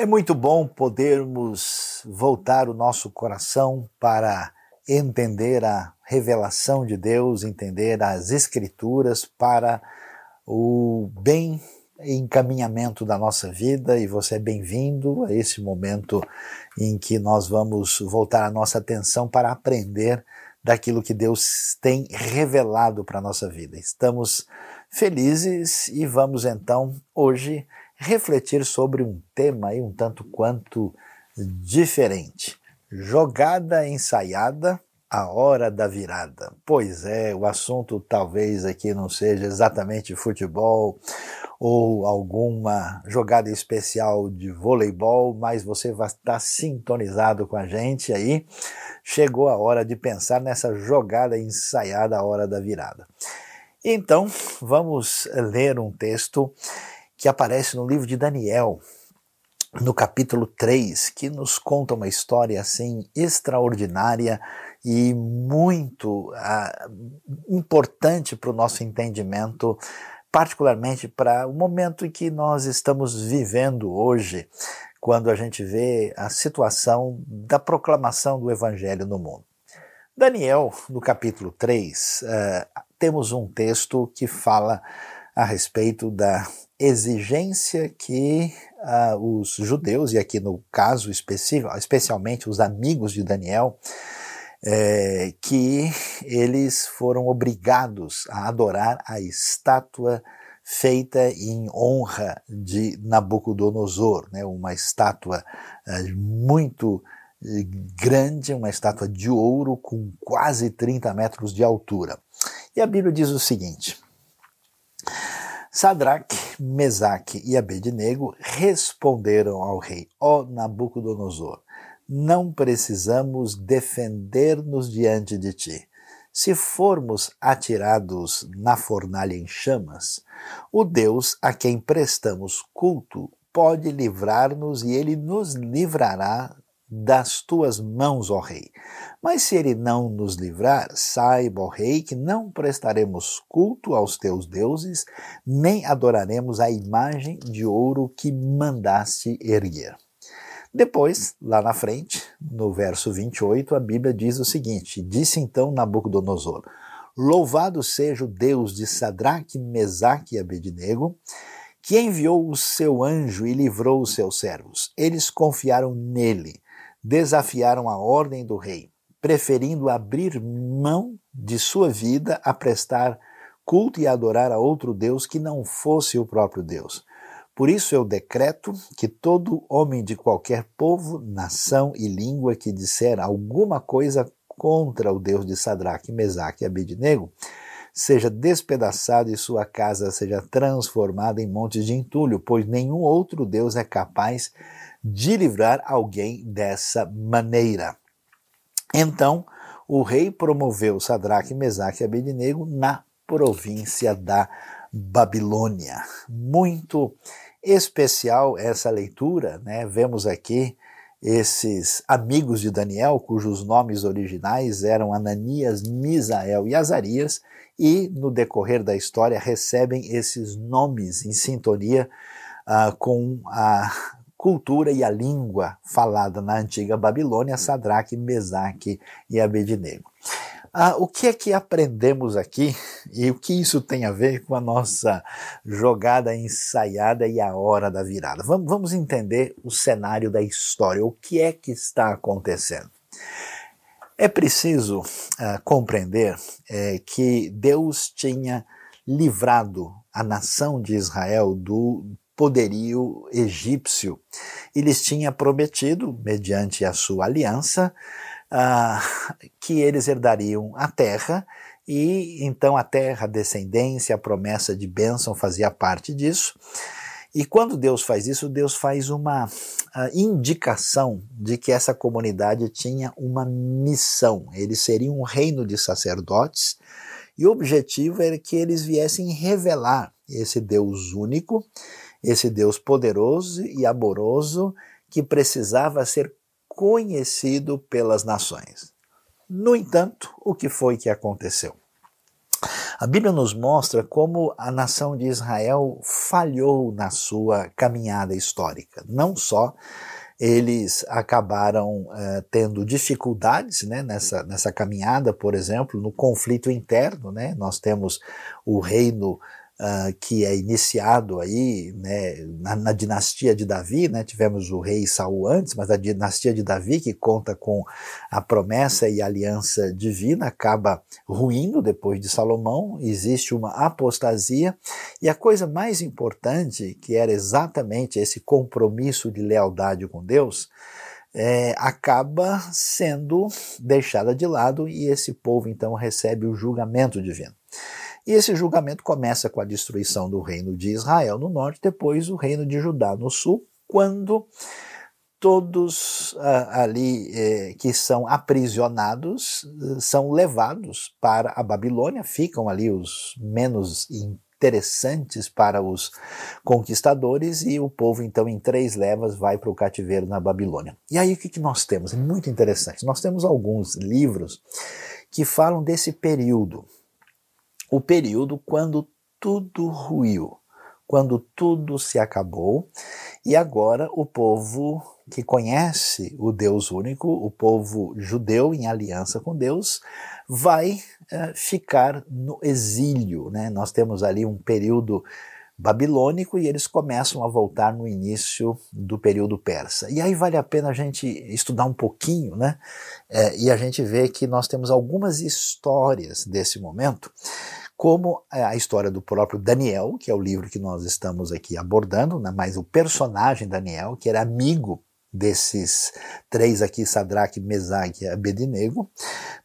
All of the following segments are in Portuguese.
É muito bom podermos voltar o nosso coração para entender a revelação de Deus, entender as Escrituras para o bem encaminhamento da nossa vida e você é bem-vindo a esse momento em que nós vamos voltar a nossa atenção para aprender daquilo que Deus tem revelado para a nossa vida. Estamos felizes e vamos então hoje refletir sobre um tema aí um tanto quanto diferente. Jogada ensaiada, a hora da virada. Pois é, o assunto talvez aqui não seja exatamente futebol ou alguma jogada especial de voleibol, mas você vai estar sintonizado com a gente aí. Chegou a hora de pensar nessa jogada ensaiada, a hora da virada. Então, vamos ler um texto que aparece no livro de Daniel, no capítulo 3, que nos conta uma história assim extraordinária e muito uh, importante para o nosso entendimento, particularmente para o momento em que nós estamos vivendo hoje, quando a gente vê a situação da proclamação do Evangelho no mundo. Daniel, no capítulo 3, uh, ah, temos um texto que fala a respeito da exigência que uh, os judeus, e aqui no caso específico, especialmente os amigos de Daniel, é, que eles foram obrigados a adorar a estátua feita em honra de Nabucodonosor, né, uma estátua uh, muito eh, grande, uma estátua de ouro com quase 30 metros de altura. E a Bíblia diz o seguinte: Sadraque, Mesaque e Abednego responderam ao rei, ó Nabucodonosor, não precisamos defender-nos diante de ti. Se formos atirados na fornalha em chamas, o Deus a quem prestamos culto pode livrar-nos e ele nos livrará das tuas mãos, ó Rei. Mas se ele não nos livrar, saiba, ó Rei, que não prestaremos culto aos teus deuses, nem adoraremos a imagem de ouro que mandaste erguer. Depois, lá na frente, no verso 28, a Bíblia diz o seguinte: Disse então Nabucodonosor: Louvado seja o Deus de Sadraque, Mesaque e Abednego, que enviou o seu anjo e livrou os seus servos. Eles confiaram nele desafiaram a ordem do rei, preferindo abrir mão de sua vida a prestar culto e adorar a outro Deus que não fosse o próprio Deus. Por isso eu decreto que todo homem de qualquer povo, nação e língua que disser alguma coisa contra o Deus de Sadraque, Mesaque e Abednego, seja despedaçado e sua casa seja transformada em montes de entulho, pois nenhum outro Deus é capaz de livrar alguém dessa maneira. Então, o rei promoveu Sadraque, Mesaque e Abednego na província da Babilônia. Muito especial essa leitura, né? Vemos aqui esses amigos de Daniel, cujos nomes originais eram Ananias, Misael e Azarias, e no decorrer da história recebem esses nomes em sintonia uh, com a cultura e a língua falada na antiga Babilônia, Sadraque, Mesaque e Abednego. Ah, o que é que aprendemos aqui e o que isso tem a ver com a nossa jogada ensaiada e a hora da virada? Vamos, vamos entender o cenário da história, o que é que está acontecendo. É preciso ah, compreender é, que Deus tinha livrado a nação de Israel do poderio egípcio. E lhes tinha prometido, mediante a sua aliança, uh, que eles herdariam a terra, e então a terra, a descendência, a promessa de bênção fazia parte disso. E quando Deus faz isso, Deus faz uma uh, indicação de que essa comunidade tinha uma missão. Eles seriam um reino de sacerdotes, e o objetivo era que eles viessem revelar esse Deus único esse Deus poderoso e amoroso que precisava ser conhecido pelas nações. No entanto, o que foi que aconteceu? A Bíblia nos mostra como a nação de Israel falhou na sua caminhada histórica. Não só eles acabaram uh, tendo dificuldades né, nessa, nessa caminhada, por exemplo, no conflito interno. Né? Nós temos o reino uh, que é iniciado aí né, na, na, dinastia de Davi, né, tivemos o rei Saul antes, mas a dinastia de Davi, que conta com a promessa e aliança divina, acaba ruindo depois de Salomão, existe uma apostasia, e a coisa mais importante, que era exatamente esse compromisso de lealdade com Deus, é, acaba sendo deixada de lado e esse povo então recebe o julgamento divino. E esse julgamento começa com a destruição do reino de Israel no norte, depois o reino de Judá no sul, quando todos ah, ali eh, que são aprisionados eh, são levados para a Babilônia, ficam ali os menos interessantes para os conquistadores e o povo então em três levas vai para o cativeiro na Babilônia. E aí o que, que nós temos? É muito interessante. Nós temos alguns livros que falam desse período o período quando tudo ruiu, quando tudo se acabou, e agora o povo que conhece o Deus único, o povo judeu em aliança com Deus, vai é, ficar no exílio. Né? Nós temos ali um período babilônico e eles começam a voltar no início do período persa. E aí vale a pena a gente estudar um pouquinho, né? É, e a gente vê que nós temos algumas histórias desse momento como a história do próprio Daniel, que é o livro que nós estamos aqui abordando, né, mas o personagem Daniel, que era amigo desses três aqui, Sadraque, Mesaque e Abednego.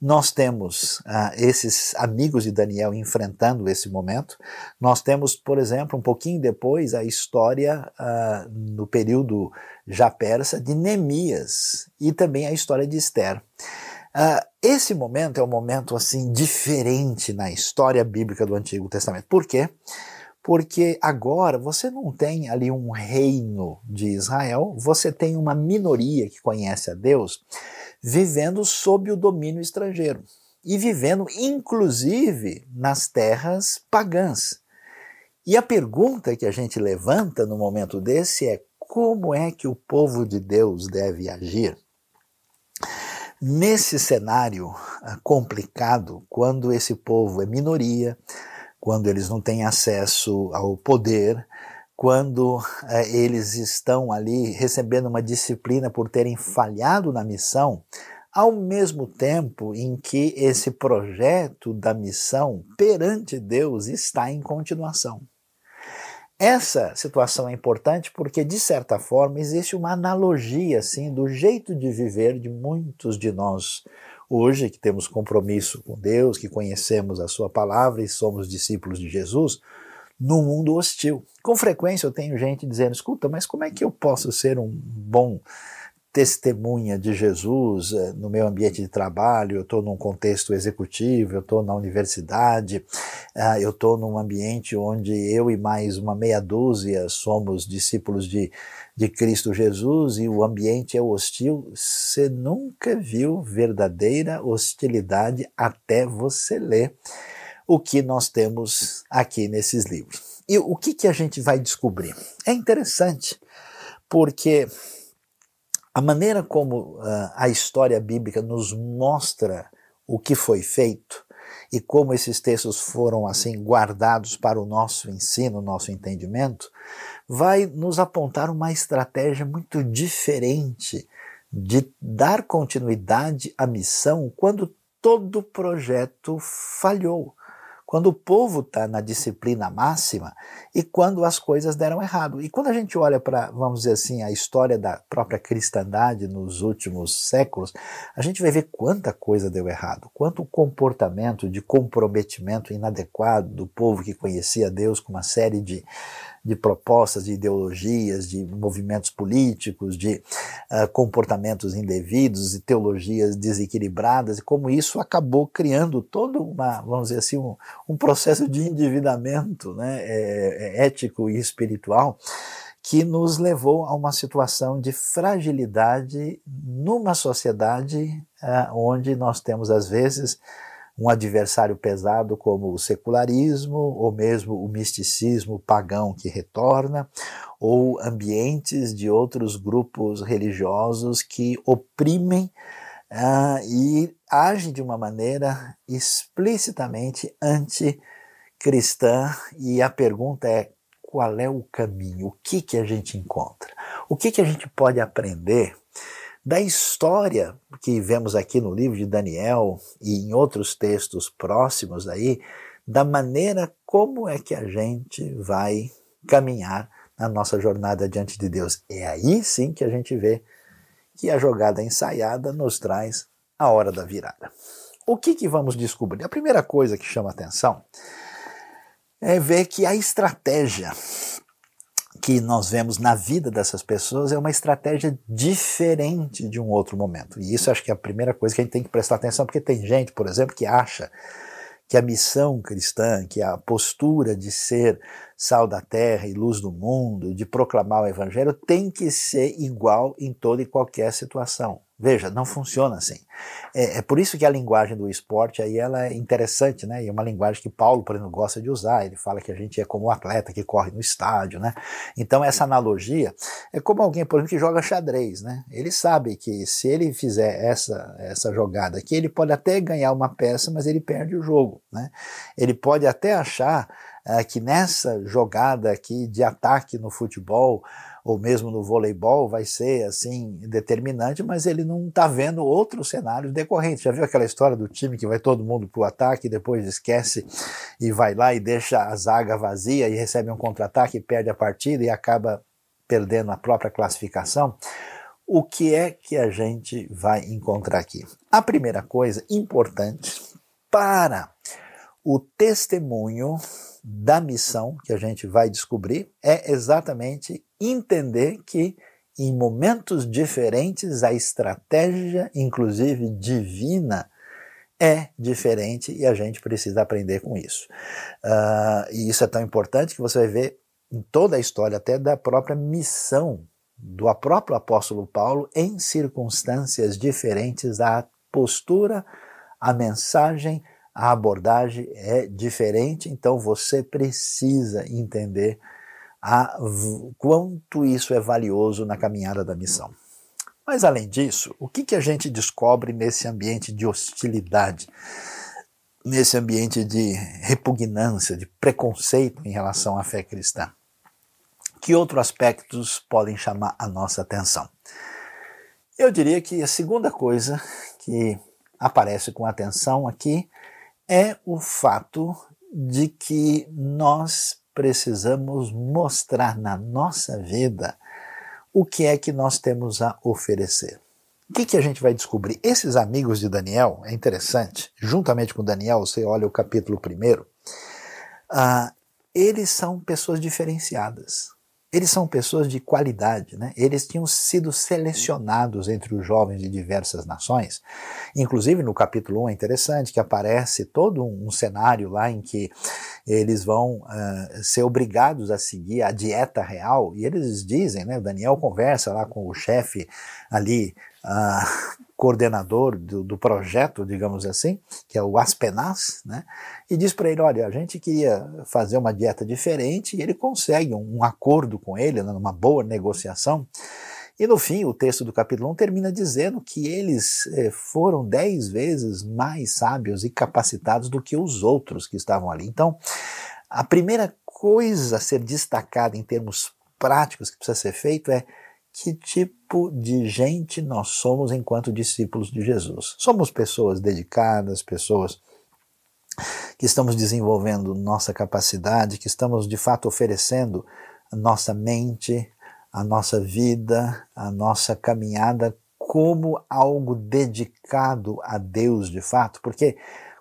Nós temos uh, esses amigos de Daniel enfrentando esse momento. Nós temos, por exemplo, um pouquinho depois, a história uh, no período já persa de Neemias e também a história de Esther. Uh, esse momento é um momento assim diferente na história bíblica do Antigo Testamento. Por quê? Agora você não tem ali um reino de Israel, você tem uma minoria que conhece a Deus vivendo sob o domínio estrangeiro e vivendo inclusive nas terras pagãs. E a pergunta que a gente levanta no momento desse é: como é que o povo de Deus deve agir? Nesse cenário ah, complicado, quando esse povo é minoria, quando eles não têm acesso ao poder, quando eh, eles estão ali recebendo uma disciplina por terem falhado na missão, ao mesmo tempo em que esse projeto da missão perante Deus está em continuação. Essa situação é importante porque, de certa forma, existe uma analogia assim, do jeito de viver de muitos de nós hoje, que temos compromisso com Deus, que conhecemos a Sua palavra e somos discípulos de Jesus, no mundo hostil. Com frequência eu tenho gente dizendo: escuta, mas como é que eu posso ser um bom testemunha de Jesus eh, no meu ambiente de trabalho, eu estou num contexto executivo, eu estou na universidade, ah, eu estou num ambiente onde eu e mais uma meia dúzia somos discípulos de, de Cristo Jesus e o ambiente é hostil. Você nunca viu verdadeira hostilidade até você ler o que nós temos aqui nesses livros. E o que, que a gente vai descobrir? É interessante, porque a maneira como uh, a história bíblica nos mostra o que foi feito e como esses textos foram assim guardados para o nosso ensino, nosso entendimento, vai nos apontar uma estratégia muito diferente de dar continuidade à missão quando todo o projeto falhou quando o povo está na disciplina máxima e quando as coisas deram errado. E quando a gente olha para, vamos dizer assim, a história da própria cristandade nos últimos séculos, a gente vai ver quanta coisa deu errado, quanto comportamento de comprometimento inadequado do povo que conhecia Deus com uma série de de propostas, de ideologias, de movimentos políticos, de uh, comportamentos indevidos e teologias desequilibradas, e como isso acabou criando todo uma, vamos dizer assim, um, um processo de endividamento né, é, é ético e espiritual que nos levou a uma situação de fragilidade numa sociedade uh, onde nós temos, às vezes, um adversário pesado como o secularismo, ou mesmo o misticismo pagão que retorna, ou ambientes de outros grupos religiosos que oprimem uh, e agem de uma maneira explicitamente anticristã. E a pergunta é: qual é o caminho? O que, que a gente encontra? O que, que a gente pode aprender da história que vemos aqui no livro de Daniel e em outros textos próximos aí, da maneira como é que a gente vai caminhar na nossa jornada diante de Deus. É aí sim que a gente vê que a jogada ensaiada nos traz a hora da virada. O que, que vamos descobrir? A primeira coisa que chama atenção é ver que a estratégia que nós vemos na vida dessas pessoas é uma estratégia diferente de um outro momento. E isso acho que é a primeira coisa que a gente tem que prestar atenção, porque tem gente, por exemplo, que acha que a missão cristã, que a postura de ser sal da terra e luz do mundo, de proclamar o evangelho, tem que ser igual em toda e qualquer situação. Veja, não funciona assim. É, é, por isso que a linguagem do esporte aí ela é interessante, né? E é uma linguagem que Paulo, por exemplo, gosta de usar. Ele fala que a gente é como o um atleta que corre no estádio, né? Então essa analogia é como alguém, por exemplo, que joga xadrez, né? Ele sabe que se ele fizer essa essa jogada aqui, ele pode até ganhar uma peça, mas ele perde o jogo, né? Ele pode até achar é, que nessa jogada aqui de ataque no futebol ou mesmo no voleibol vai ser assim determinante, mas ele não está vendo outros cenários decorrentes. Já viu aquela história do time que vai todo mundo para o ataque, depois esquece e vai lá e deixa a zaga vazia e recebe um contra-ataque, perde a partida e acaba perdendo a própria classificação? O que é que a gente vai encontrar aqui? A primeira coisa importante para o testemunho da missão que a gente vai descobrir é exatamente entender que em momentos diferentes a estratégia, inclusive divina, é diferente e a gente precisa aprender com isso. Uh, e isso é tão importante que você vai ver em toda a história, até da própria missão do próprio apóstolo Paulo, em circunstâncias diferentes, a postura, a mensagem, a abordagem é diferente, então você precisa entender a quanto isso é valioso na caminhada da missão. Mas além disso, o que, que a gente descobre nesse ambiente de hostilidade, nesse ambiente de repugnância, de preconceito em relação à fé cristã? Que outros aspectos podem chamar a nossa atenção? Eu diria que a segunda coisa que aparece com atenção aqui é o fato de que nós precisamos mostrar na nossa vida o que é que nós temos a oferecer. O que, que a gente vai descobrir? Esses amigos de Daniel, é interessante, juntamente com Daniel, você olha o capítulo primeiro, uh, eles são pessoas diferenciadas. Eles são pessoas de qualidade, né? Eles tinham sido selecionados entre os jovens de diversas nações. Inclusive no capítulo 1 é interessante que aparece todo um, cenário lá em que eles vão uh, ser obrigados a seguir a dieta real e eles dizem, né? Daniel conversa lá com o chefe ali coordenador do, do, projeto, digamos assim, que é o Aspenaz, né? e diz para ele: olha, a gente queria fazer uma dieta diferente, e ele consegue um, um acordo com ele, né, numa boa negociação. E no fim, o texto do capítulo 1 termina dizendo que eles eh, foram dez vezes mais sábios e capacitados do que os outros que estavam ali. Então, a primeira coisa a ser destacada em termos práticos que precisa ser feito é que tipo de gente nós somos enquanto discípulos de Jesus. Somos pessoas dedicadas, pessoas que estamos desenvolvendo nossa capacidade, que estamos de fato oferecendo a nossa mente, a nossa vida, a nossa caminhada como algo dedicado a Deus de fato, porque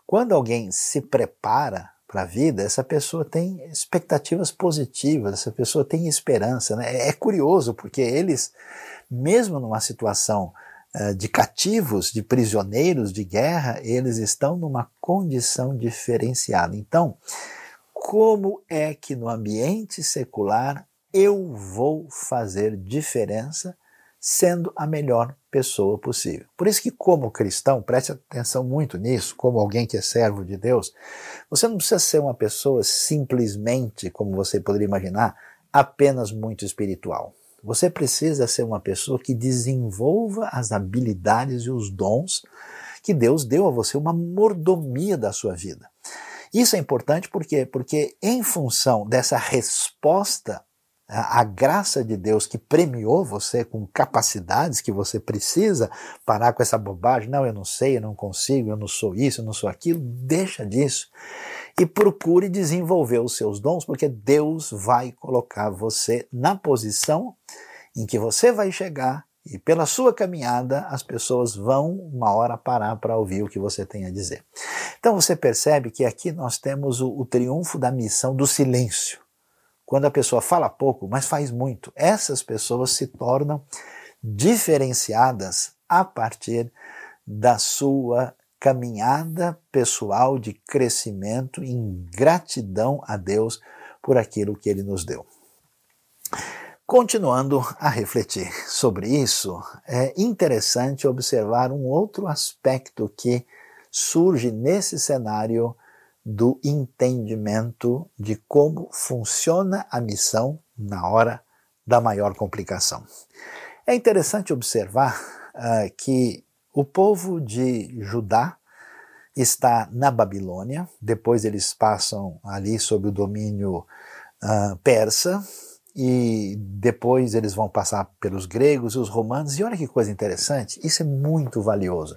quando alguém se prepara para a vida, essa pessoa tem expectativas positivas, essa pessoa tem esperança. Né? É curioso, porque eles, mesmo numa situação uh, de cativos, de prisioneiros de guerra, eles estão numa condição diferenciada. Então, como é que no ambiente secular eu vou fazer diferença sendo a melhor pessoa possível. Por isso que como cristão, preste atenção muito nisso, como alguém que é servo de Deus, você não precisa ser uma pessoa simplesmente, como você poderia imaginar, apenas muito espiritual. Você precisa ser uma pessoa que desenvolva as habilidades e os dons que Deus deu a você, uma mordomia da sua vida. Isso é importante por quê? Porque em função dessa resposta a graça de Deus que premiou você com capacidades que você precisa parar com essa bobagem, não, eu não sei, eu não consigo, eu não sou isso, eu não sou aquilo, deixa disso. E procure desenvolver os seus dons, porque Deus vai colocar você na posição em que você vai chegar e pela sua caminhada as pessoas vão uma hora parar para ouvir o que você tem a dizer. Então você percebe que aqui nós temos o, o triunfo da missão do silêncio quando a pessoa fala pouco, mas faz muito, essas pessoas se tornam diferenciadas a partir da sua caminhada pessoal de crescimento em gratidão a Deus por aquilo que Ele nos deu. Continuando a refletir sobre isso, é interessante observar um outro aspecto que surge nesse cenário do entendimento de como funciona a missão na hora da maior complicação. É interessante observar uh, que o povo de Judá está na Babilônia, depois eles passam ali sob o domínio uh, persa, e depois eles vão passar pelos gregos e os romanos, e olha que coisa interessante, isso é muito valioso.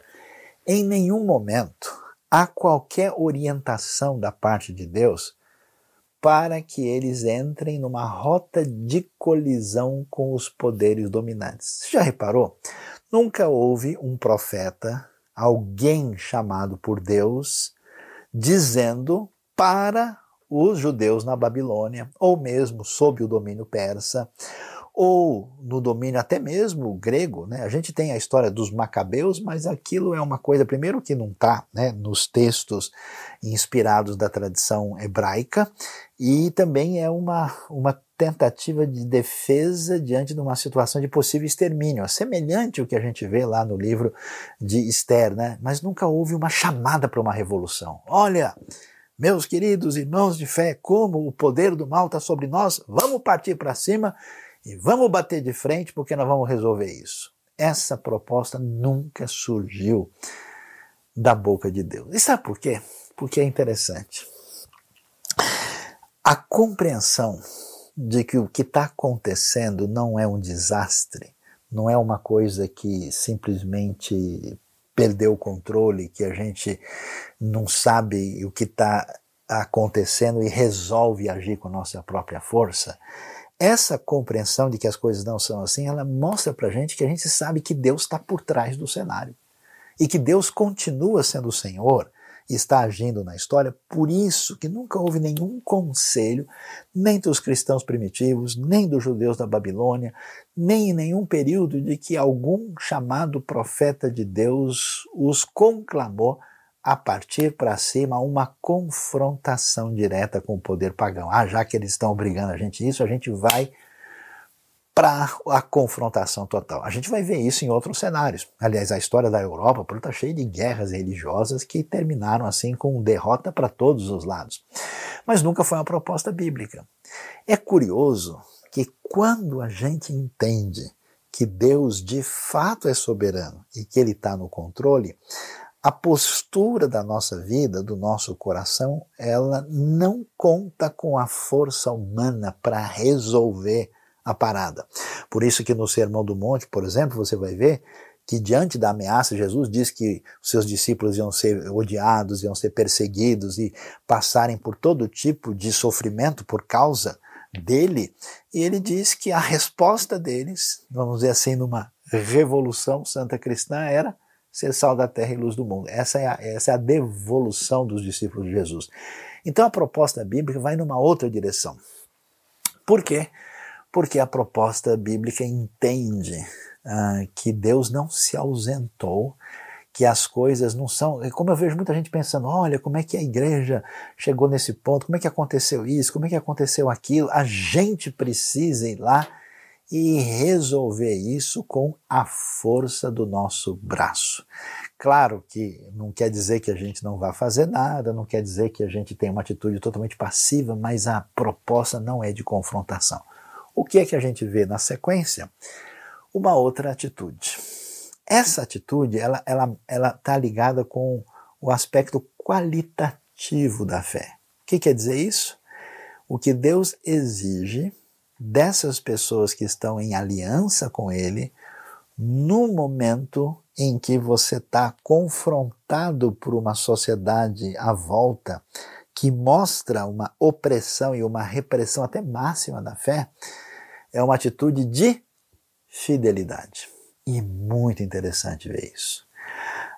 Em nenhum momento há qualquer orientação da parte de Deus para que eles entrem numa rota de colisão com os poderes dominantes. Você já reparou? Nunca houve um profeta, alguém chamado por Deus, dizendo para os judeus na Babilônia, ou mesmo sob o domínio persa, ou no domínio até mesmo grego, né? A gente tem a história dos macabeus, mas aquilo é uma coisa, primeiro, que não está né, nos textos inspirados da tradição hebraica, e também é uma, uma tentativa de defesa diante de uma situação de possível extermínio, semelhante ao que a gente vê lá no livro de Esther, né? Mas nunca houve uma chamada para uma revolução. Olha, meus queridos irmãos de fé, como o poder do mal está sobre nós, vamos partir para cima e vamos bater de frente porque nós vamos resolver isso. Essa proposta nunca surgiu da boca de Deus. E sabe por quê? Porque é interessante. A compreensão de que o que está acontecendo não é um desastre, não é uma coisa que simplesmente perdeu o controle, que a gente não sabe o que está acontecendo e resolve agir com nossa própria força essa compreensão de que as coisas não são assim, ela mostra para gente que a gente sabe que Deus está por trás do cenário e que Deus continua sendo o Senhor e está agindo na história. Por isso que nunca houve nenhum conselho, nem dos cristãos primitivos, nem dos judeus da Babilônia, nem em nenhum período de que algum chamado profeta de Deus os conclamou a partir para cima uma confrontação direta com o poder pagão. Ah, já que eles estão obrigando a gente isso, a gente vai para a confrontação total. A gente vai ver isso em outros cenários. Aliás, a história da Europa está cheia de guerras religiosas que terminaram assim com derrota para todos os lados. Mas nunca foi uma proposta bíblica. É curioso que quando a gente entende que Deus de fato é soberano e que Ele está no controle, a postura da nossa vida, do nosso coração, ela não conta com a força humana para resolver a parada. Por isso que no Sermão do Monte, por exemplo, você vai ver que diante da ameaça, Jesus diz que os seus discípulos iam ser odiados, iam ser perseguidos e passarem por todo tipo de sofrimento por causa dele, e ele diz que a resposta deles, vamos dizer assim, numa revolução santa cristã, era ser sal da terra e luz do mundo. Essa é, a, essa é a devolução dos discípulos de Jesus. Então a proposta bíblica vai numa outra direção. Por quê? Porque a proposta bíblica entende uh, que Deus não se ausentou, que as coisas não são. Como eu vejo muita gente pensando, olha, como é que a igreja chegou nesse ponto, como é que aconteceu isso, como é que aconteceu aquilo. A gente precisa ir lá e resolver isso com a força do nosso braço. Claro que não quer dizer que a gente não vá fazer nada, não quer dizer que a gente tem uma atitude totalmente passiva, mas a proposta não é de confrontação. O que é que a gente vê na sequência? Uma outra atitude. Essa atitude, ela ela ela está ligada com o aspecto qualitativo da fé. O que quer dizer isso? O que Deus exige dessas pessoas que estão em aliança com Ele no momento em que você está confrontado por uma sociedade à volta que mostra uma opressão e uma repressão até máxima da fé, é uma atitude de fidelidade. E muito interessante ver isso.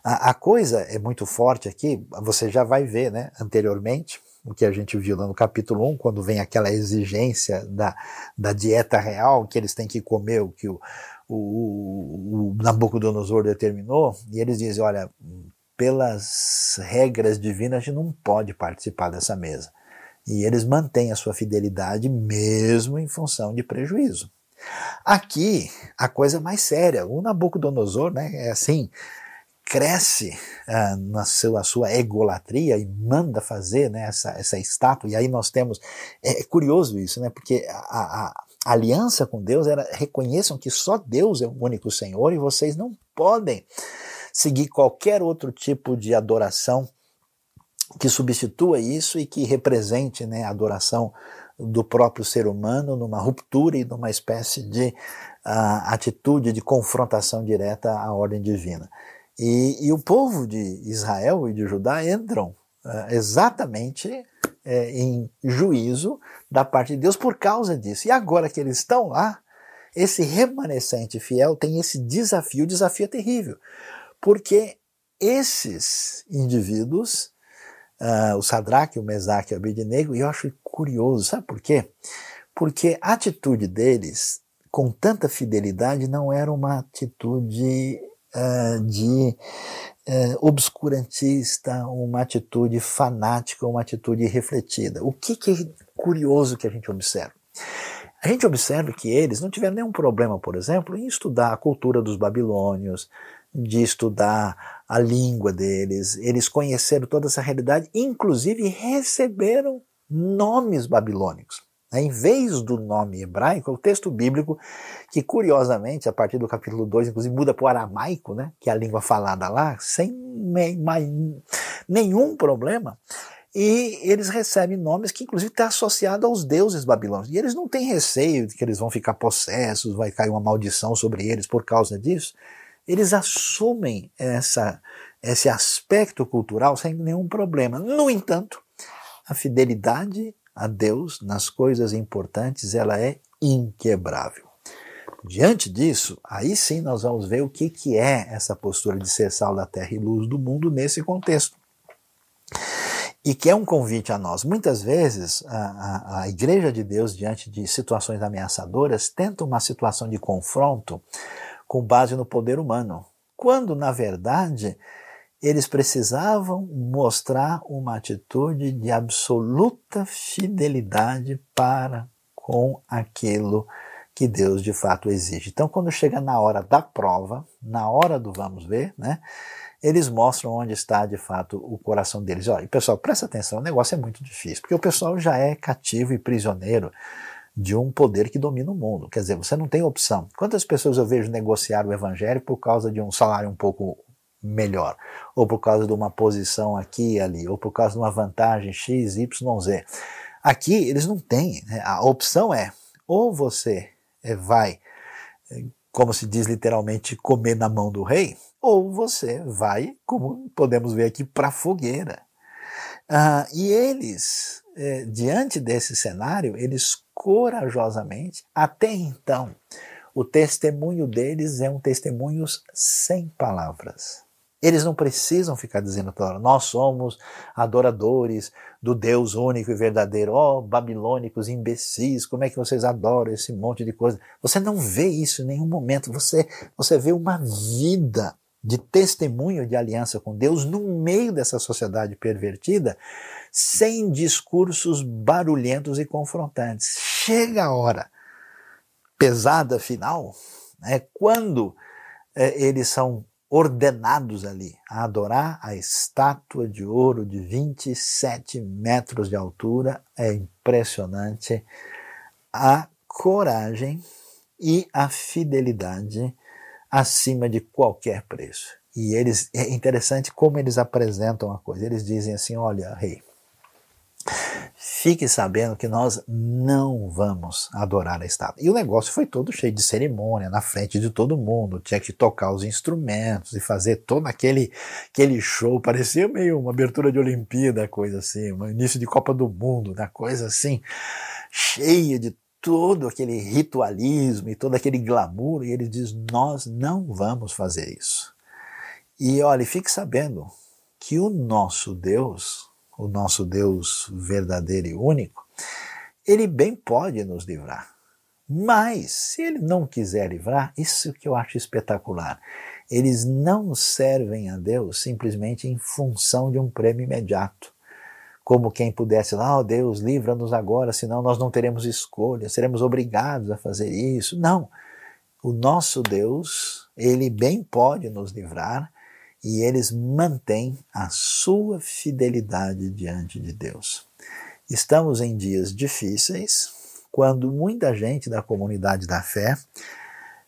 A, a, coisa é muito forte aqui, você já vai ver, né, anteriormente, o que a gente viu lá no capítulo 1, quando vem aquela exigência da, da dieta real, que eles têm que comer o que o, o, o Nabucodonosor determinou, e eles dizem: olha, pelas regras divinas a gente não pode participar dessa mesa. E eles mantêm a sua fidelidade mesmo em função de prejuízo. Aqui, a coisa mais séria. O Nabucodonosor, né, é assim, cresce uh, na sua, sua egolatria e manda fazer né, essa, essa estátua. E aí nós temos. É, é curioso isso, né? Porque a, a, a aliança com Deus era reconheçam que só Deus é o único Senhor e vocês não podem seguir qualquer outro tipo de adoração que substitua isso e que represente né, a adoração do próprio ser humano numa ruptura e numa espécie de uh, atitude de confrontação direta à ordem divina. E, e, o povo de Israel e de Judá entram uh, exatamente é, em juízo da parte de Deus por causa disso. E agora que eles estão lá, esse remanescente fiel tem esse desafio. O desafio é terrível, porque esses indivíduos, uh, o Sadraque, o Mesaque e o Abednego, eu acho curioso, sabe por quê? Porque a atitude deles, com tanta fidelidade, não era uma atitude uh, de uh, obscurantista, uma atitude fanática, uma atitude refletida. O que, que é curioso que a gente observa? A gente observa que eles não tiveram nenhum problema, por exemplo, em estudar a cultura dos babilônios, de estudar a língua deles. Eles conheceram toda essa realidade, inclusive receberam nomes babilônicos. Em vez do nome hebraico, é o texto bíblico, que curiosamente, a partir do capítulo 2, inclusive muda para o aramaico, né, que é a língua falada lá, sem nenhum problema. E eles recebem nomes que, inclusive, estão tá associados aos deuses babilônicos. E eles não têm receio de que eles vão ficar possessos, vai cair uma maldição sobre eles por causa disso. Eles assumem essa, esse aspecto cultural sem nenhum problema. No entanto, a fidelidade a Deus nas coisas importantes, ela é inquebrável. Diante disso, aí sim nós vamos ver o que, que é essa postura de ser sal da terra e luz do mundo nesse contexto. E que é um convite a nós. Muitas vezes a, a, a Igreja de Deus, diante de situações ameaçadoras, tenta uma situação de confronto com base no poder humano, quando na verdade eles precisavam mostrar uma atitude de absoluta fidelidade para com aquilo que Deus de fato exige. Então, quando chega na hora da prova, na hora do vamos ver, né, eles mostram onde está de fato o coração deles. Olha, pessoal, presta atenção, o negócio é muito difícil, porque o pessoal já é cativo e prisioneiro de um poder que domina o mundo. Quer dizer, você não tem opção. Quantas pessoas eu vejo negociar o evangelho por causa de um salário um pouco melhor, ou por causa de uma posição aqui e ali, ou por causa de uma vantagem X, Y, Z. Aqui eles não têm. Né? A opção é ou você eh, vai, eh, como se diz literalmente, comer na mão do rei, ou você vai, como podemos ver aqui, para a fogueira. Ah, e eles, eh, diante desse cenário, eles corajosamente, até então, o testemunho deles é um testemunho sem palavras. Eles não precisam ficar dizendo toda hora, nós somos adoradores do Deus único e verdadeiro. Ó, oh, babilônicos, imbecis, como é que vocês adoram esse monte de coisa? Você não vê isso em nenhum momento. Você, você vê uma vida de testemunho de aliança com Deus no meio dessa sociedade pervertida, sem discursos barulhentos e confrontantes. Chega a hora pesada final, né, quando é, eles são ordenados ali a adorar a estátua de ouro de 27 metros de altura, é impressionante a coragem e a fidelidade acima de qualquer preço. E eles é interessante como eles apresentam a coisa. Eles dizem assim: "Olha, rei, fique sabendo que nós não vamos adorar a estátua. E o negócio foi todo cheio de cerimônia, na frente de todo mundo, tinha que tocar os instrumentos e fazer todo aquele, aquele show, parecia meio uma abertura de Olimpíada, coisa assim, um início de Copa do Mundo, uma coisa assim, cheia de todo aquele ritualismo e todo aquele glamour, e ele diz: Nós não vamos fazer isso. E olha, fique sabendo que o nosso Deus, o nosso Deus verdadeiro e único, ele bem pode nos livrar. Mas, se ele não quiser livrar, isso que eu acho espetacular. Eles não servem a Deus simplesmente em função de um prêmio imediato. Como quem pudesse lá, oh Deus, livra-nos agora, senão nós não teremos escolha, seremos obrigados a fazer isso. Não. O nosso Deus, ele bem pode nos livrar, e eles mantêm a sua fidelidade diante de Deus. Estamos em dias difíceis, quando muita gente da comunidade da fé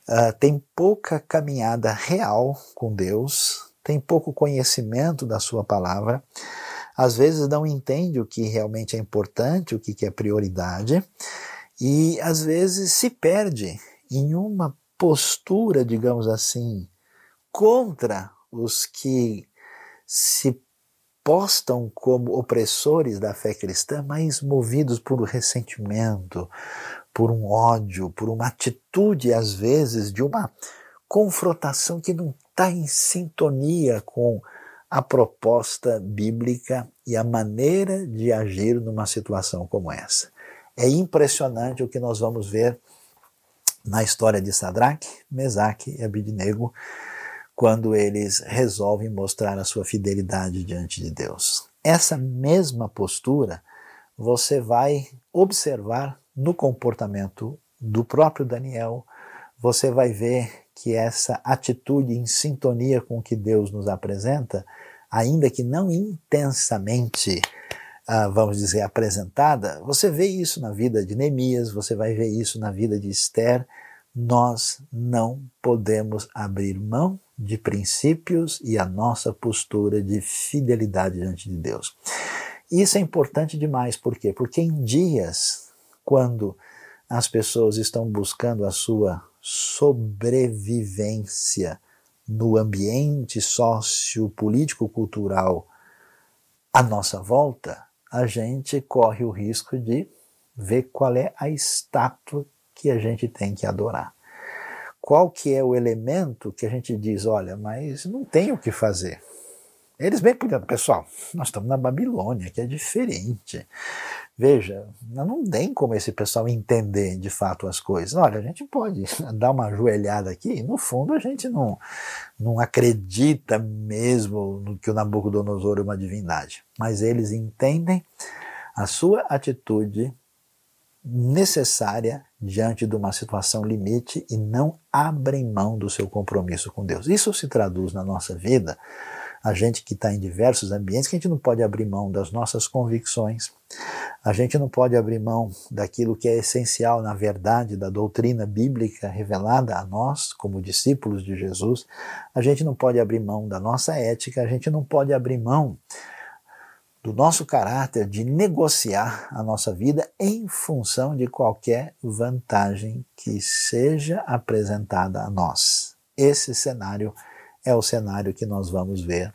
uh, tem pouca caminhada real com Deus, tem pouco conhecimento da Sua palavra, às vezes não entende o que realmente é importante, o que é prioridade, e às vezes se perde em uma postura, digamos assim, contra os que se postam como opressores da fé cristã, mas movidos por um ressentimento, por um ódio, por uma atitude, às vezes, de uma confrontação que não está em sintonia com a proposta bíblica e a maneira de agir numa situação como essa. É impressionante o que nós vamos ver na história de Sadraque, Mesaque e Abidnego, quando eles resolvem mostrar a sua fidelidade diante de Deus. Essa mesma postura você vai observar no comportamento do próprio Daniel, você vai ver que essa atitude em sintonia com o que Deus nos apresenta, ainda que não intensamente, ah, vamos dizer, apresentada, você vê isso na vida de Neemias, você vai ver isso na vida de Esther. Nós não podemos abrir mão de princípios e a nossa postura de fidelidade diante de Deus. Isso é importante demais, por quê? Porque em dias quando as pessoas estão buscando a sua sobrevivência no ambiente sociopolítico-cultural à nossa volta, a gente corre o risco de ver qual é a estátua que a gente tem que adorar qual que é o elemento que a gente diz, olha, mas não tem o que fazer. Eles bem cuidando, pessoal, nós estamos na Babilônia, que é diferente. Veja, não tem como esse pessoal entender de fato as coisas. Olha, a gente pode dar uma joelhada aqui, no fundo a gente não, não acredita mesmo no que o Nabucodonosor é uma divindade. Mas eles entendem a sua atitude necessária diante de uma situação limite e não abrem mão do seu compromisso com Deus. Isso se traduz na nossa vida, a gente que está em diversos ambientes, que a gente não pode abrir mão das nossas convicções, a gente não pode abrir mão daquilo que é essencial na verdade da doutrina bíblica revelada a nós, como discípulos de Jesus, a gente não pode abrir mão da nossa ética, a gente não pode abrir mão do nosso caráter de negociar a nossa vida em função de qualquer vantagem que seja apresentada a nós. Esse cenário é o cenário que nós vamos ver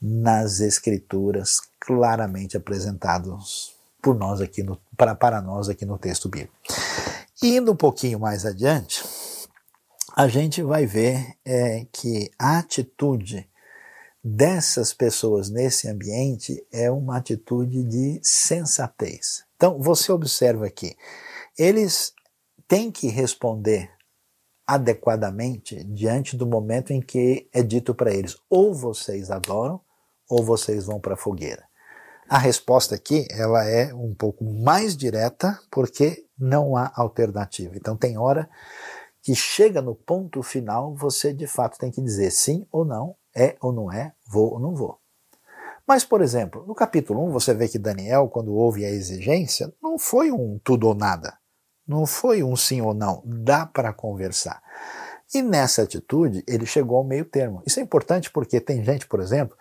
nas Escrituras claramente apresentados por nós aqui no, para, para nós aqui no texto bíblico. Indo um pouquinho mais adiante, a gente vai ver é, que a atitude dessas pessoas nesse ambiente é uma atitude de sensatez. Então, você observa aqui, eles têm que responder adequadamente diante do momento em que é dito para eles: ou vocês adoram, ou vocês vão para a fogueira. A resposta aqui ela é um pouco mais direta porque não há alternativa. Então tem hora que chega no ponto final, você de fato tem que dizer sim ou não, é ou não é, vou ou não vou. Mas, por exemplo, no capítulo 1, você vê que Daniel, quando houve a exigência, não foi um tudo ou nada. Não foi um sim ou não. Dá para conversar. E nessa atitude, ele chegou ao meio termo. Isso é importante porque tem gente, por exemplo,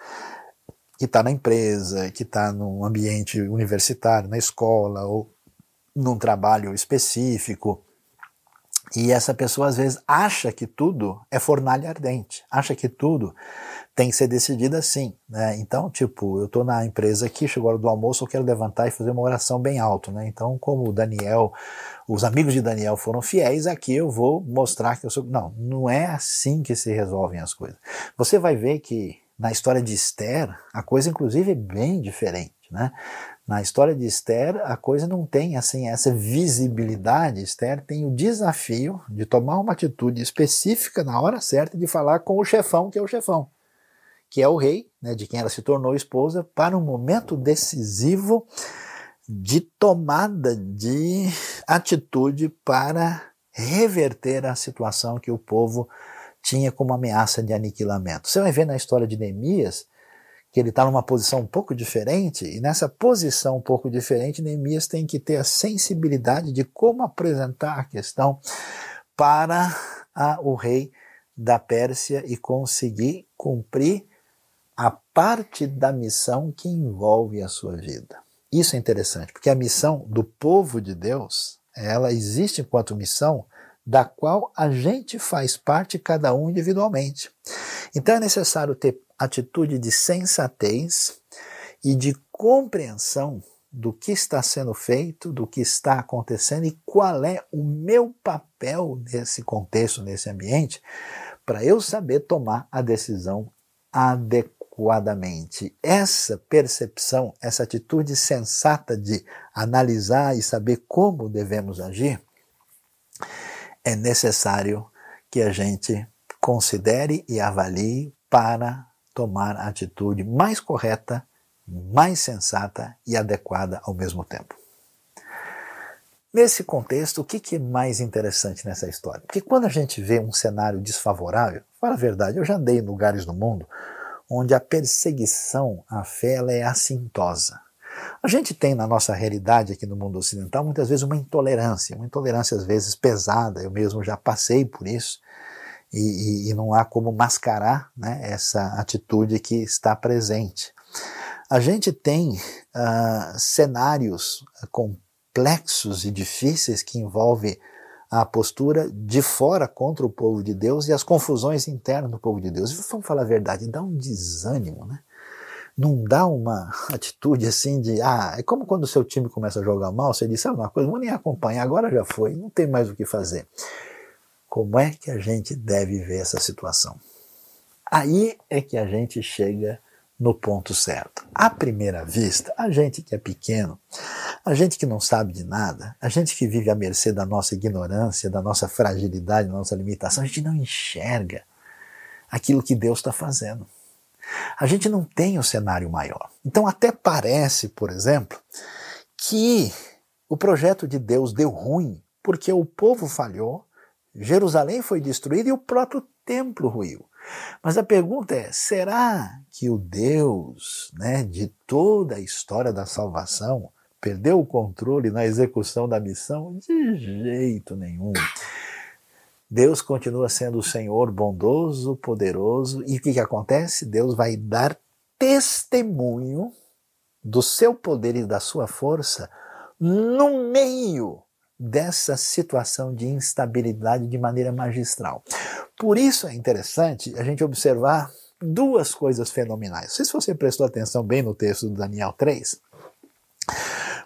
que está na empresa, que está num ambiente universitário, na escola, ou num trabalho específico, e essa pessoa às vezes acha que tudo é fornalha ardente, acha que tudo tem que ser decidido assim. Né? Então, tipo, eu estou na empresa aqui, chegou a hora do almoço, eu quero levantar e fazer uma oração bem alto. Né? Então, como o Daniel, os amigos de Daniel foram fiéis, aqui eu vou mostrar que eu sou. Não, não é assim que se resolvem as coisas. Você vai ver que na história de Esther, a coisa inclusive é bem diferente. Né? Na história de Esther, a coisa não tem assim essa visibilidade. Esther tem o desafio de tomar uma atitude específica na hora certa de falar com o chefão, que é o chefão, que é o rei, né, de quem ela se tornou esposa, para um momento decisivo de tomada de atitude para reverter a situação que o povo tinha como ameaça de aniquilamento. Você vai ver na história de Neemias que ele está numa posição um pouco diferente, e nessa posição um pouco diferente, Neemias tem que ter a sensibilidade de como apresentar a questão para a, o rei da Pérsia e conseguir cumprir a parte da missão que envolve a sua vida. Isso é interessante, porque a missão do povo de Deus, ela existe enquanto missão da qual a gente faz parte, cada um individualmente. Então é necessário ter atitude de sensatez e de compreensão do que está sendo feito, do que está acontecendo e qual é o meu papel nesse contexto, nesse ambiente, para eu saber tomar a decisão adequadamente. Essa percepção, essa atitude sensata de analisar e saber como devemos agir, é necessário que a gente considere e avalie para tomar a atitude mais correta, mais sensata e adequada ao mesmo tempo. Nesse contexto, o que é mais interessante nessa história? Porque quando a gente vê um cenário desfavorável, para a verdade, eu já andei em lugares do mundo onde a perseguição à fé é assintosa. A gente tem na nossa realidade aqui no mundo ocidental muitas vezes uma intolerância, uma intolerância às vezes pesada, eu mesmo já passei por isso, e, e, e não há como mascarar né, essa atitude que está presente. A gente tem uh, cenários complexos e difíceis que envolvem a postura de fora contra o povo de Deus e as confusões internas do povo de Deus. Vamos falar a verdade, dá um desânimo, né? Não dá uma atitude assim de, ah, é como quando o seu time começa a jogar mal, você diz, sabe uma coisa, vou nem acompanhar, agora já foi, não tem mais o que fazer. Como é que a gente deve ver essa situação? Aí é que a gente chega no ponto certo. À primeira vista, a gente que é pequeno, a gente que não sabe de nada, a gente que vive à mercê da nossa ignorância, da nossa fragilidade, da nossa limitação, a gente não enxerga aquilo que Deus está fazendo. A gente não tem o um cenário maior. Então, até parece, por exemplo, que o projeto de Deus deu ruim porque o povo falhou Jerusalém foi destruída e o próprio templo ruiu. Mas a pergunta é: será que o Deus né, de toda a história da salvação perdeu o controle na execução da missão? De jeito nenhum. Deus continua sendo o Senhor bondoso, poderoso, e o que, que acontece? Deus vai dar testemunho do seu poder e da sua força no meio dessa situação de instabilidade de maneira magistral. Por isso é interessante a gente observar duas coisas fenomenais. Não sei se você prestou atenção bem no texto do Daniel 3,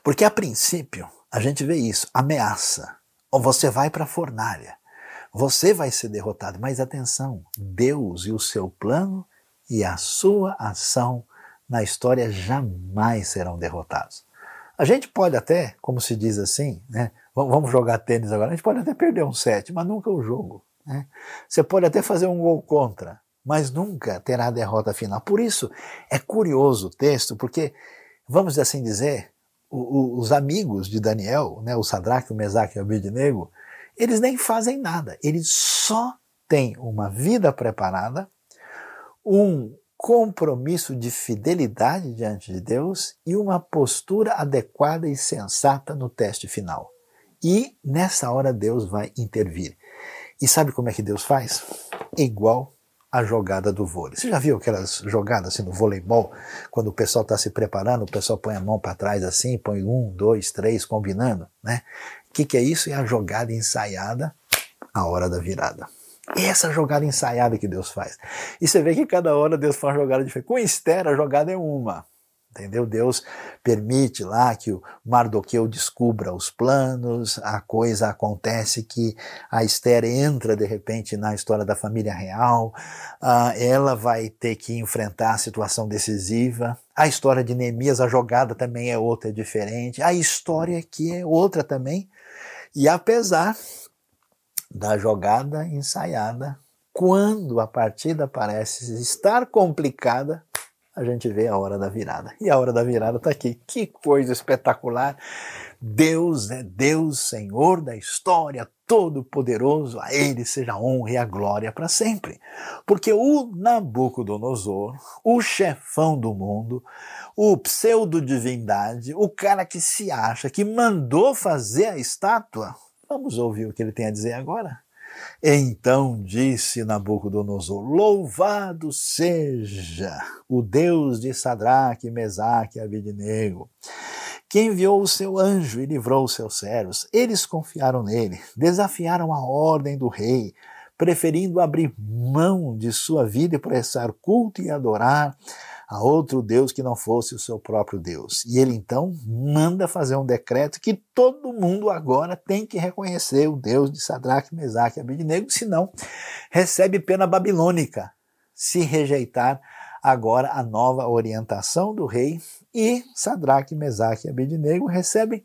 porque a princípio a gente vê isso, ameaça. Ou você vai para a fornalha, você vai ser derrotado. Mas atenção, Deus e o seu plano e a sua ação na história jamais serão derrotados. A gente pode até, como se diz assim, né, vamos jogar tênis agora, a gente pode até perder um set, mas nunca o jogo. Né? Você pode até fazer um gol contra, mas nunca terá a derrota final. Por isso é curioso o texto, porque vamos assim dizer, o, o, os amigos de Daniel, né, o Sadraque, o Mesaque e o Abednego, eles nem fazem nada, eles só têm uma vida preparada, um compromisso de fidelidade diante de Deus e uma postura adequada e sensata no teste final. E nessa hora Deus vai intervir. E sabe como é que Deus faz? Igual a jogada do vôlei. Você já viu aquelas jogadas assim no voleibol, quando o pessoal está se preparando, o pessoal põe a mão para trás assim, põe um, dois, três, combinando, né? O que, que é isso? É a jogada ensaiada, a hora da virada. Essa jogada ensaiada que Deus faz. E você vê que cada hora Deus faz uma jogada diferente. Com Esther, a jogada é uma. Entendeu? Deus permite lá que o Mardoqueu descubra os planos, a coisa acontece que a Esther entra de repente na história da família real, uh, ela vai ter que enfrentar a situação decisiva. A história de Neemias, a jogada também é outra, é diferente. A história aqui é outra também. E apesar da jogada ensaiada, quando a partida parece estar complicada, a gente vê a hora da virada. E a hora da virada está aqui. Que coisa espetacular! Deus é Deus, Senhor da história, todo-poderoso, a Ele seja a honra e a glória para sempre. Porque o Nabucodonosor, o chefão do mundo, o pseudo-divindade, o cara que se acha que mandou fazer a estátua, vamos ouvir o que ele tem a dizer agora? Então disse Nabucodonosor: Louvado seja o Deus de Sadraque, Mesaque e Abidnego, que enviou o seu anjo e livrou os seus servos. Eles confiaram nele, desafiaram a ordem do rei, preferindo abrir mão de sua vida e prestar culto e adorar a outro Deus que não fosse o seu próprio Deus. E ele então manda fazer um decreto que todo mundo agora tem que reconhecer o Deus de Sadraque, Mesaque e Abednego, senão recebe pena babilônica se rejeitar agora a nova orientação do rei e Sadraque, Mesaque e Abednego recebem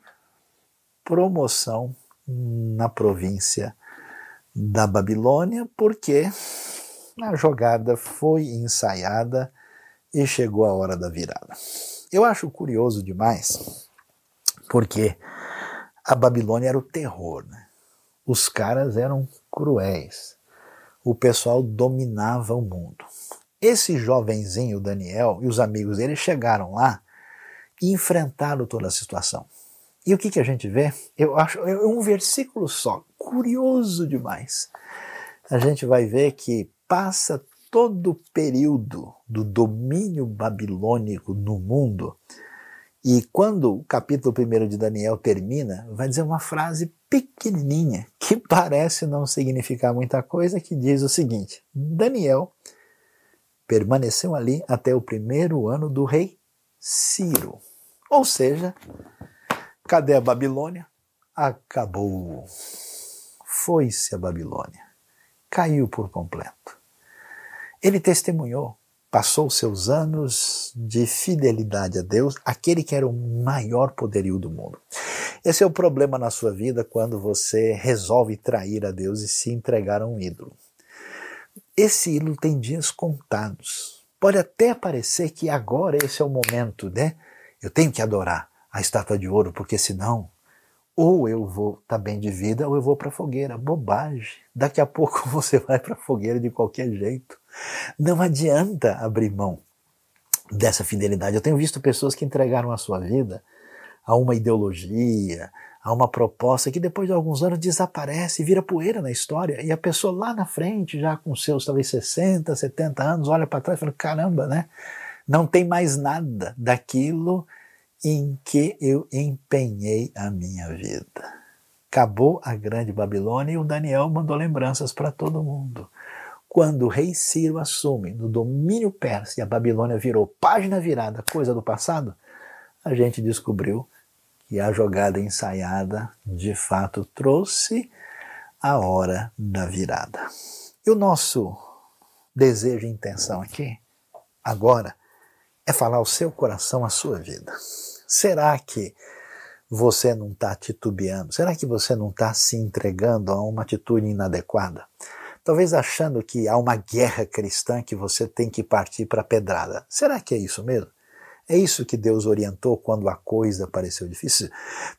promoção na província da Babilônia, porque a jogada foi ensaiada e chegou a hora da virada. Eu acho curioso demais, porque a Babilônia era o terror, né? Os caras eram cruéis. O pessoal dominava o mundo. Esse jovenzinho Daniel e os amigos dele chegaram lá e enfrentaram toda a situação. E o que, que a gente vê? Eu acho é um versículo só, curioso demais. A gente vai ver que passa todo o período do domínio babilônico no mundo. E quando o capítulo 1 de Daniel termina, vai dizer uma frase pequenininha, que parece não significar muita coisa, que diz o seguinte: Daniel permaneceu ali até o primeiro ano do rei Ciro. Ou seja, cadê a Babilônia? Acabou. Foi-se a Babilônia. Caiu por completo. Ele testemunhou, passou seus anos de fidelidade a Deus, aquele que era o maior poderio do mundo. Esse é o problema na sua vida quando você resolve trair a Deus e se entregar a um ídolo. Esse ídolo tem dias contados. Pode até parecer que agora esse é o momento, né? Eu tenho que adorar a estátua de ouro, porque senão ou eu vou estar tá bem de vida ou eu vou para a fogueira. Bobagem. Daqui a pouco você vai para a fogueira de qualquer jeito. Não adianta abrir mão dessa fidelidade. Eu tenho visto pessoas que entregaram a sua vida a uma ideologia, a uma proposta que depois de alguns anos desaparece, vira poeira na história, e a pessoa lá na frente, já com seus talvez 60, 70 anos, olha para trás e fala: caramba, né? Não tem mais nada daquilo em que eu empenhei a minha vida. Acabou a grande Babilônia e o Daniel mandou lembranças para todo mundo. Quando o rei Ciro assume no domínio persa e a Babilônia virou página virada, coisa do passado, a gente descobriu que a jogada ensaiada de fato trouxe a hora da virada. E o nosso desejo e intenção aqui, agora, é falar ao seu coração a sua vida. Será que você não está titubeando? Será que você não está se entregando a uma atitude inadequada? talvez achando que há uma guerra cristã que você tem que partir para a pedrada. Será que é isso mesmo? É isso que Deus orientou quando a coisa pareceu difícil.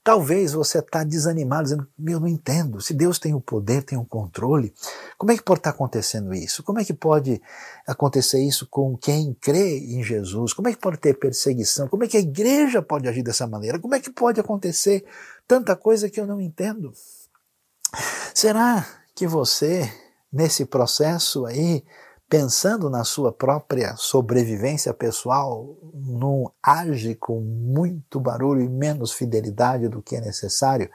Talvez você está desanimado, dizendo: Eu não entendo. Se Deus tem o poder, tem o controle, como é que pode estar tá acontecendo isso? Como é que pode acontecer isso com quem crê em Jesus? Como é que pode ter perseguição? Como é que a igreja pode agir dessa maneira? Como é que pode acontecer tanta coisa que eu não entendo? Será que você, nesse processo aí, pensando na sua própria sobrevivência pessoal, não age com muito barulho e menos fidelidade do que é necessário,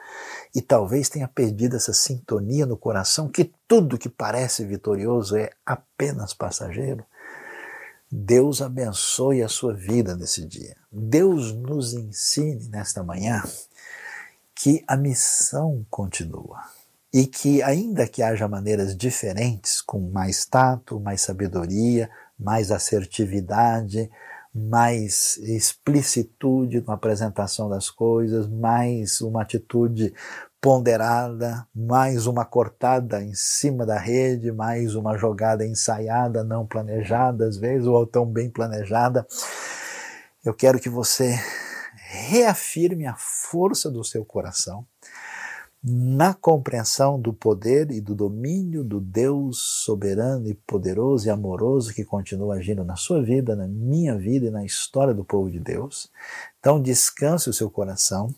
e talvez tenha perdido essa sintonia no coração que tudo que parece vitorioso é apenas passageiro. Deus abençoe a sua vida nesse dia. Deus nos ensine nesta manhã que a missão continua e que, ainda que haja maneiras diferentes, com mais tato, mais sabedoria, mais assertividade, mais explicitude na apresentação das coisas, mais uma atitude ponderada, mais uma cortada em cima da rede, mais uma jogada ensaiada, não planejada às vezes, ou tão bem planejada. Eu quero que você reafirme a força do seu coração na compreensão do poder e do domínio do Deus soberano e poderoso e amoroso que continua agindo na sua vida, na minha vida e na história do povo de Deus. Então, descanse o seu coração,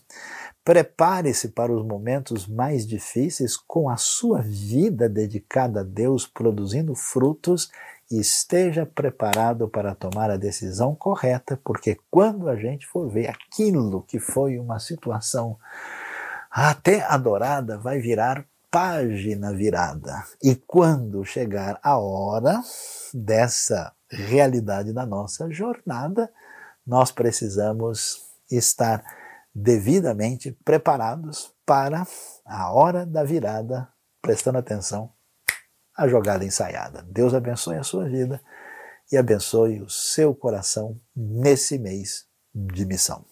prepare-se para os momentos mais difíceis com a sua vida dedicada a Deus, produzindo frutos e esteja preparado para tomar a decisão correta, porque quando a gente for ver aquilo que foi uma situação até adorada vai virar página virada. E quando chegar a hora dessa realidade da nossa jornada, nós precisamos estar devidamente preparados para a hora da virada, prestando atenção à jogada ensaiada. Deus abençoe a sua vida e abençoe o seu coração nesse mês de missão.